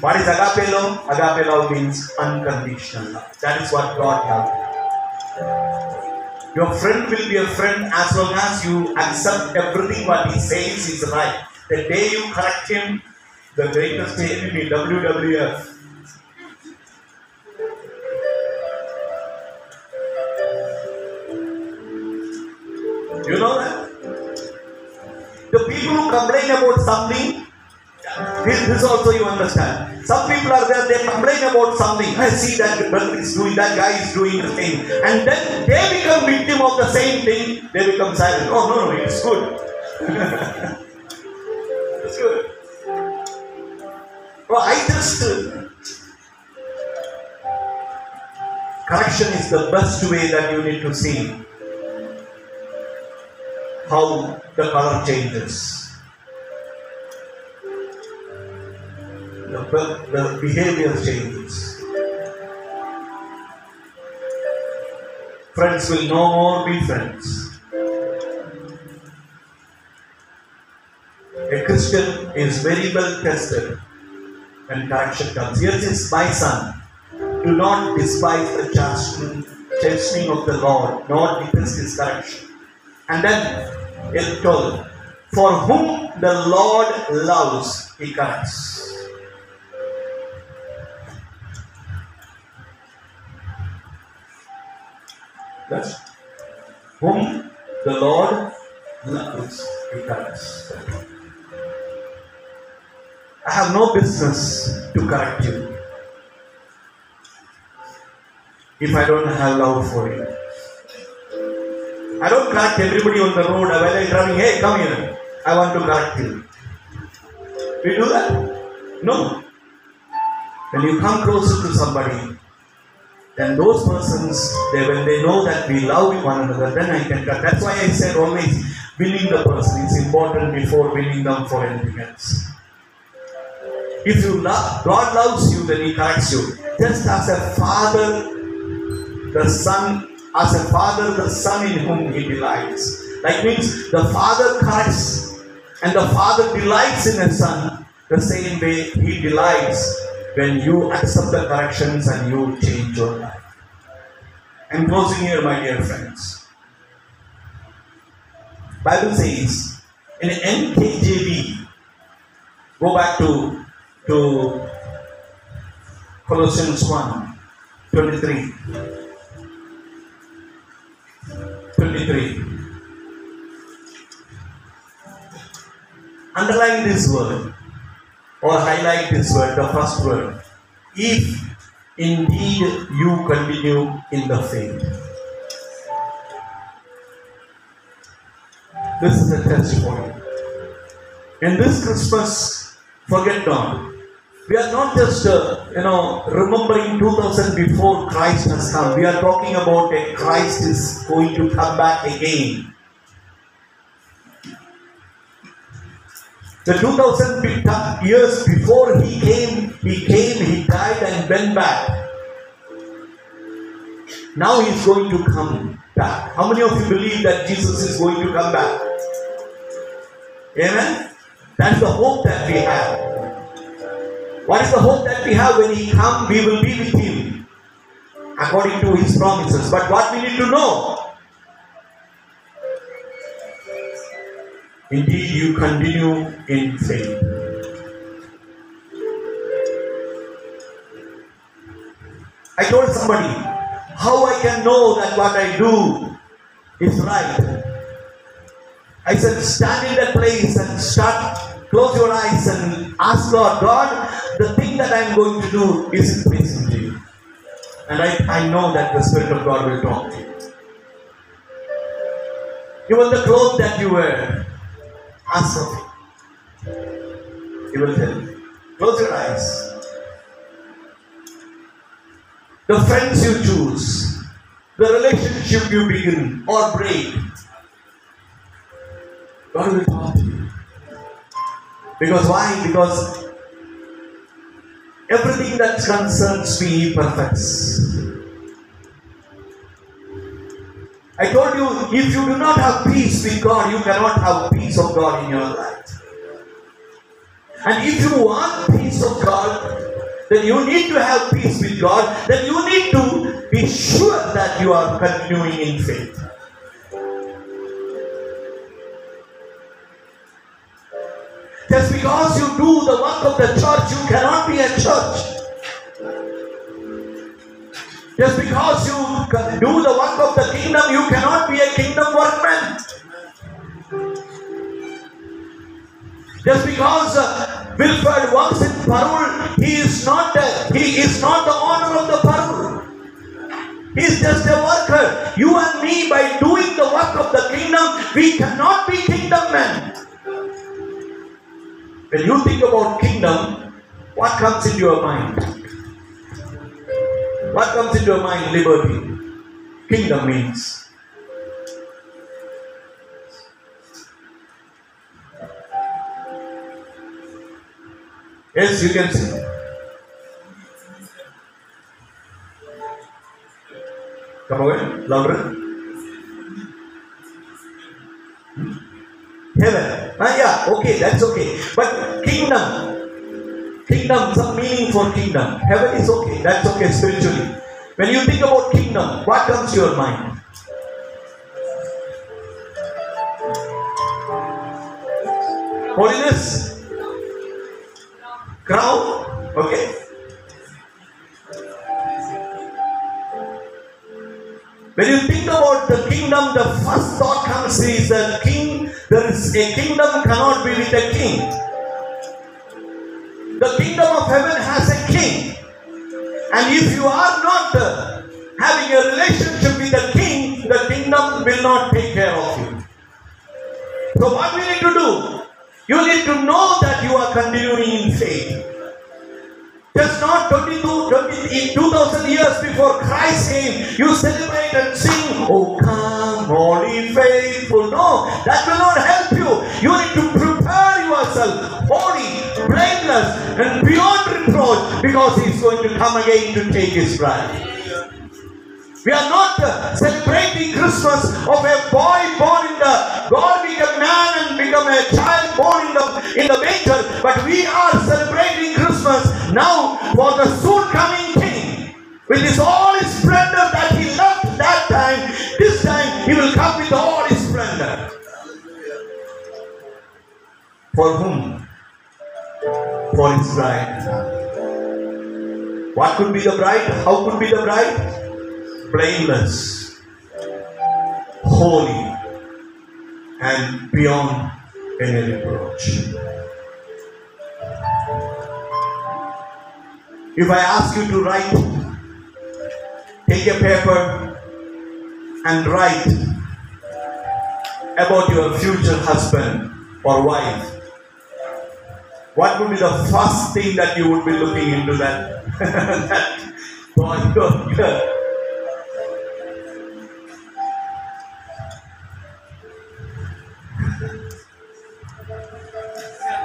What is agape love? Agape love means unconditional love. That is what God has. Your friend will be a friend as long as you accept everything what he says is right. The day you correct him, the greatest enemy, WWF. You know that? The people who complain about something, this, this also you understand. Some people are there, they complain about something. I see that brother is doing, that guy is doing the thing. And then they become victim of the same thing, they become silent. Oh, no, no, it's good. it's good. Uh, correction is the best way that you need to see how the color changes. The, the behavior changes. Friends will no more be friends. A Christian is very well tested when correction comes. Here is my son. Do not despise the chastening chastening of the Lord, nor detest his correction. And then it told, For whom the Lord loves, he corrects. That's whom the Lord loves, he corrects. I have no business to correct you if I don't have love for you. I don't correct everybody on the road while I'm driving, hey, come here. I want to correct you. We do that? No. When you come closer to somebody, then those persons, they, when they know that we love one another, then I can correct. That's why I said always, winning the person is important before winning them for anything else. If you love, God loves you, then He corrects you. Just as a father, the son, as a father, the son in whom He delights. That means the father corrects, and the father delights in his son. The same way He delights when you accept the corrections and you change your life. I'm closing here, my dear friends. Bible says in NKJV, go back to to Colossians 1 23. 23. Underline this word or highlight this word, the first word. If indeed you continue in the faith. This is a testimony. In this Christmas, forget not. We are not just, uh, you know, remembering 2000 before Christ has come. We are talking about a Christ is going to come back again. The 2000 be- years before he came, he came, he died and went back. Now he's going to come back. How many of you believe that Jesus is going to come back? Amen? That's the hope that we have. What is the hope that we have when he come? We will be with him according to his promises. But what we need to know Indeed, you continue in faith. I told somebody how I can know that what I do is right. I said, stand in that place and start, close your eyes and ask God, God, the thing that I'm going to do is pleasing to you. And I, I know that the Spirit of God will talk to you. Even the clothes that you wear, ask of Him. He will tell you. Close your eyes. The friends you choose, the relationship you begin or break, God will talk to you. Because why? Because everything that concerns me perfects. I told you, if you do not have peace with God, you cannot have peace of God in your life. And if you want peace of God, then you need to have peace with God. Then you need to be sure that you are continuing in faith. Just because you do the work of the church, you cannot be a church. Just because you do the work of the kingdom, you cannot be a kingdom workman. Just because uh, Wilford works in Parul, he is not a, he is not the owner of the Parul. He is just a worker. You and me, by doing the work of the kingdom, we cannot be kingdom men. When you think about kingdom, what comes into your mind? What comes into your mind? Liberty. Kingdom means. Yes, you can see. Come again, louder. Hmm? Heaven. Ah, yeah, okay, that's okay. But kingdom, kingdom, some meaning for kingdom. Heaven is okay, that's okay spiritually. When you think about kingdom, what comes to your mind? Holiness, crown, okay. When you think about the kingdom, the first thought comes is the king. There is a kingdom cannot be with a king. The kingdom of heaven has a king. And if you are not uh, having a relationship with the king, the kingdom will not take care of you. So, what we need to do? You need to know that you are continuing in faith. Just not 22, 20, in 2000 years before Christ came, you celebrate and sing, Oh, come, holy, faithful. No, that will not help you. You need to prepare yourself, holy, blameless, and beyond reproach, because He's going to come again to take His bride. We are not uh, celebrating Christmas of a boy born in the God become man and become a child born in the in the manger, but we are celebrating Christmas now for the soon coming King. With his all his splendor that he left that time, this time he will come with all his splendor. For whom? For his bride. What could be the bride? How could be the bride? blameless, holy, and beyond any reproach. If I ask you to write, take a paper and write about your future husband or wife, what would be the first thing that you would be looking into that, that boy or girl?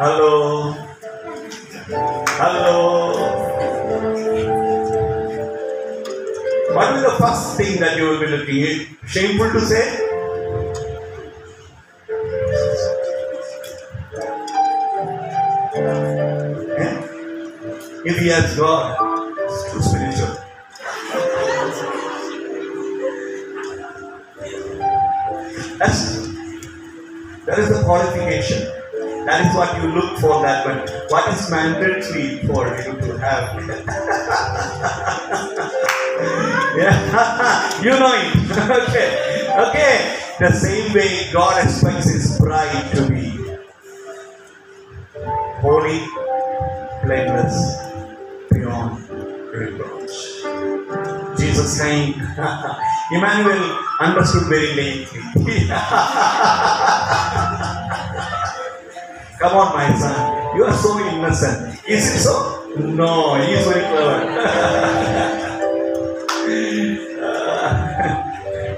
Hello. Hello. What is the first thing that you will be looking at? Shameful to say? Eh? If he has God, it's too spiritual. That's that is the qualification. That is what you look for that one. What is mandatory for you to have? Yeah, you know it. okay. Okay. The same way God expects His bride to be holy, blameless, beyond reproach. Jesus came. Emmanuel understood very lately. Come on, my son. You are so innocent. Is it so? No, he is very clever.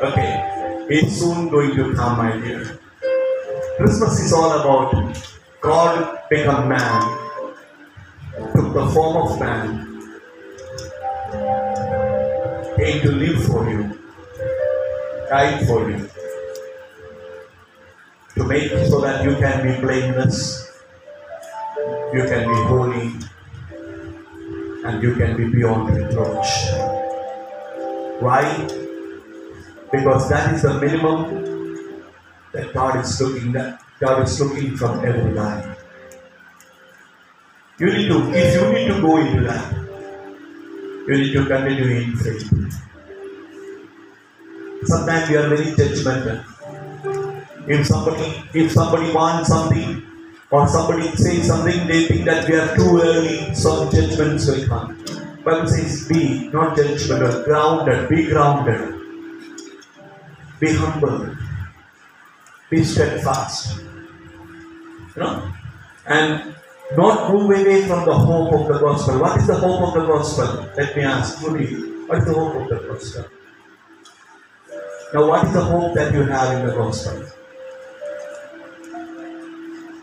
okay, it's soon going to come, my dear. Christmas is all about God become man, took the form of man, came to live for you, died for you, to make so that you can be blameless, you can be holy, and you can be beyond reproach. Why? Because that is the minimum that God is looking at. God is looking from every life. You need to, if you need to go into that, you need to continue in faith. Sometimes we are very judgmental. If somebody, if somebody wants something, or somebody says something, they think that we are too early, so judgments will come. Bible says, be not judgmental, grounded, be grounded, be humble, be steadfast. You know? And not move away from the hope of the gospel. What is the hope of the gospel? Let me ask truly, what is the hope of the gospel? Now, what is the hope that you have in the gospel?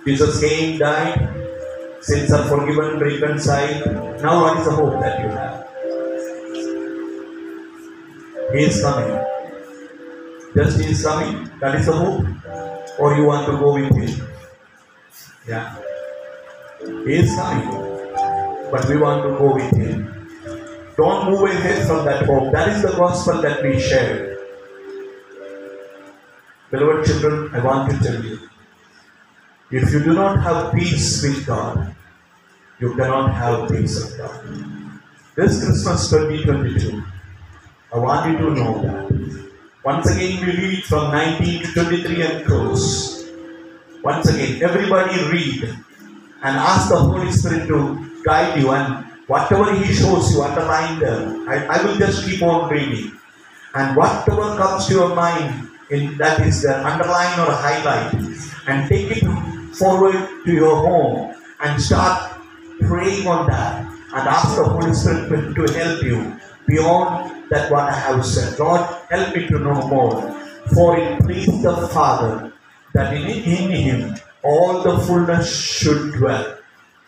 Jesus came, died, sins are forgiven, reconciled. Now, what is the hope that you have? He is coming. Just He is coming. That is the hope. Or you want to go with Him? Yeah. He is coming. But we want to go with Him. Don't move away from that hope. That is the gospel that we share. Beloved children, I want to tell you if you do not have peace with God, you cannot have peace of God. This Christmas 2022, I want you to know that. Once again, we read from 19 to 23 and close. Once again, everybody read and ask the Holy Spirit to guide you and whatever He shows you, underline them. I, I will just keep on reading. And whatever comes to your mind, in that is the underline or highlight, and take it forward to your home and start praying on that and ask the Holy Spirit to help you beyond that what I have said. Lord, help me to know more. For it pleased the Father that in, in him all the fullness should dwell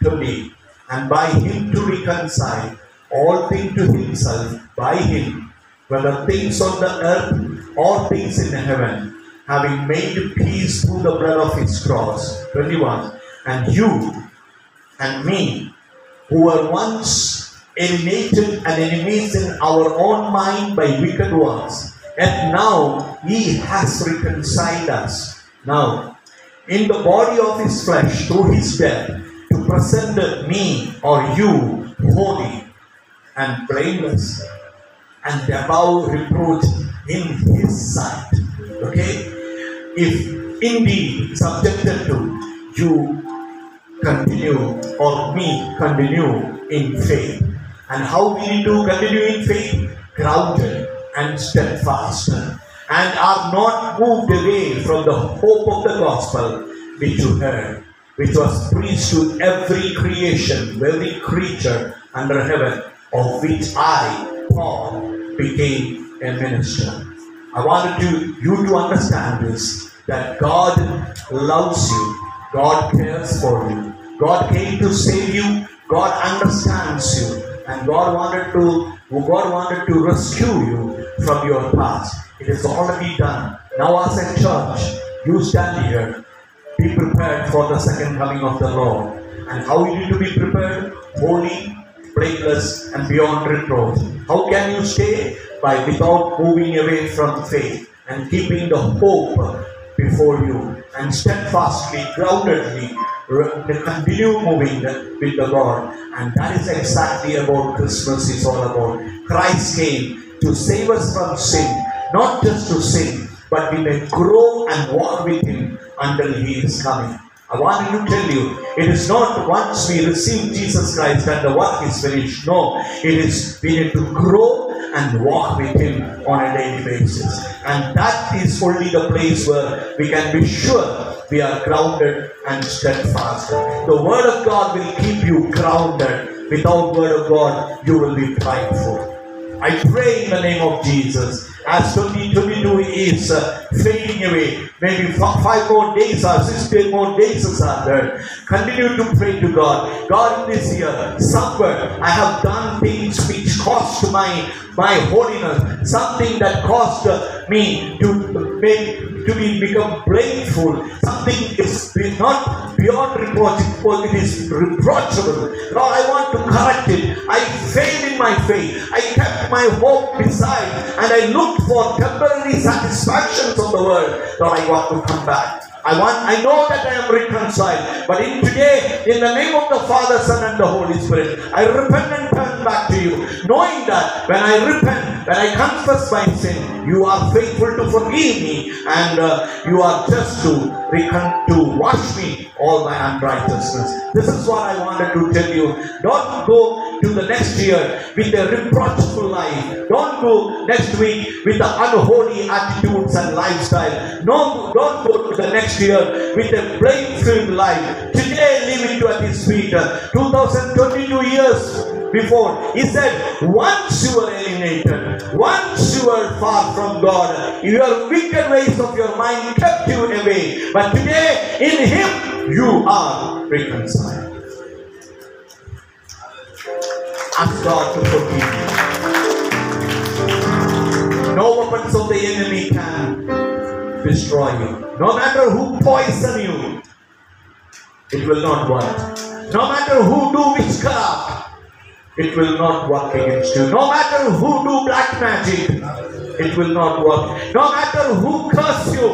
to me, and by him to reconcile all things to himself, by him, whether things on the earth or things in heaven, having made peace through the blood of his cross. 21. And you and me, who were once alienated and enemies in our own mind by wicked works, and now he has reconciled us. Now, in the body of his flesh through his death, to present me or you holy and blameless and above reproach in his sight. Okay? If indeed subjected to you continue or me continue in faith. And how we need to continue in faith? Grounded and steadfast and are not moved away from the hope of the gospel which you heard, which was preached to every creation, every creature under heaven, of which I, Paul, became a minister. I wanted to, you to understand this that God loves you, God cares for you, God came to save you, God understands you, and God wanted to God wanted to rescue you from your past. It is already done. Now, as a church, you stand here, be prepared for the second coming of the Lord. And how you need to be prepared? Holy, blameless, and beyond reproach. How can you stay? By without moving away from faith and keeping the hope before you and steadfastly, groundedly continue moving with the Lord. And that is exactly about Christmas is all about. Christ came to save us from sin, not just to sin, but we may grow and walk with Him until He is coming. I wanted to tell you, it is not once we receive Jesus Christ and the work is finished. No, it is we need to grow and walk with Him on a daily basis. And that is only the place where we can be sure we are grounded and steadfast. The Word of God will keep you grounded. Without Word of God, you will be prideful. I pray in the name of Jesus as 2022 is uh, fading away. Maybe five more days or six more days are there. Continue to pray to God. God, in this year, somewhere I have done things which cost my my holiness, something that cost uh, me to make to be become blameful. Something is not beyond reproach, it is reproachable. Lord, I want to correct it. I failed in my faith. I kept my hope beside and I looked for temporary satisfactions of the world. Lord, I want to come back. I want I know that I am reconciled, but in today, in the name of the Father, Son, and the Holy Spirit, I repent and turn back to you, knowing that when I repent, when I confess my sin, you are faithful to forgive me, and uh, you are just to recon- to wash me all my unrighteousness. This is what I wanted to tell you. Don't go to the next year with a reproachful life. Don't go next week with the unholy attitudes and lifestyle. No, don't go to the next year with a blame-filled life. Today, leave it at His feet. 2022 years before. He said, once you were alienated, once you were far from God, your wicked ways of your mind kept you away. But today, in Him, you are reconciled. Ask God to forgive you. No weapons of the enemy can destroy you. No matter who poison you, it will not work. No matter who do witchcraft, it will not work against you. No matter who do black magic, it will not work. No matter who curse you,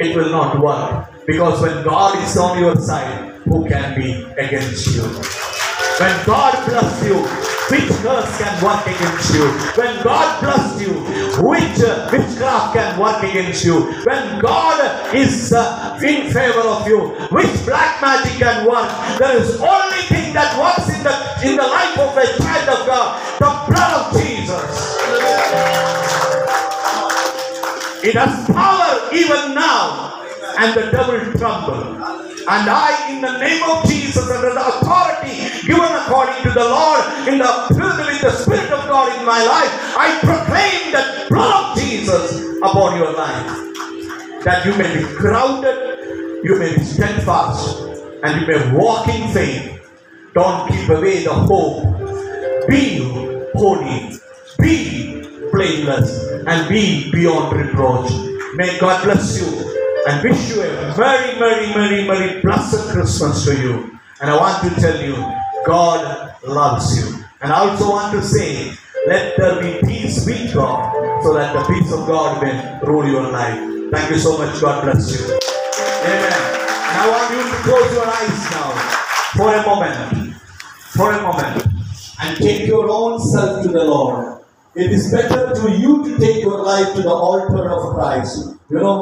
it will not work. Because when God is on your side, who can be against you? When God bless you, which curse can work against you? When God bless you, which witchcraft can work against you? When God is uh, in favor of you, which black magic can work? There is only thing that works in the in the life of a child of God, the blood of Jesus. It has power even now, and the devil tremble. And I, in the name of Jesus, under the authority given according to the Lord, in the with the Spirit of God in my life, I proclaim the blood of Jesus upon your life. That you may be grounded, you may be steadfast, and you may walk in faith. Don't keep away the hope. Be holy, be blameless, and be beyond reproach. May God bless you and wish you a very, very, very, very blessed Christmas to you. And I want to tell you, God loves you. And I also want to say, let there be peace with God, so that the peace of God may rule your life. Thank you so much. God bless you. Amen. And I want you to close your eyes now for a moment. For a moment. And take your own self to the Lord. It is better to you to take your life to the altar of Christ. You know,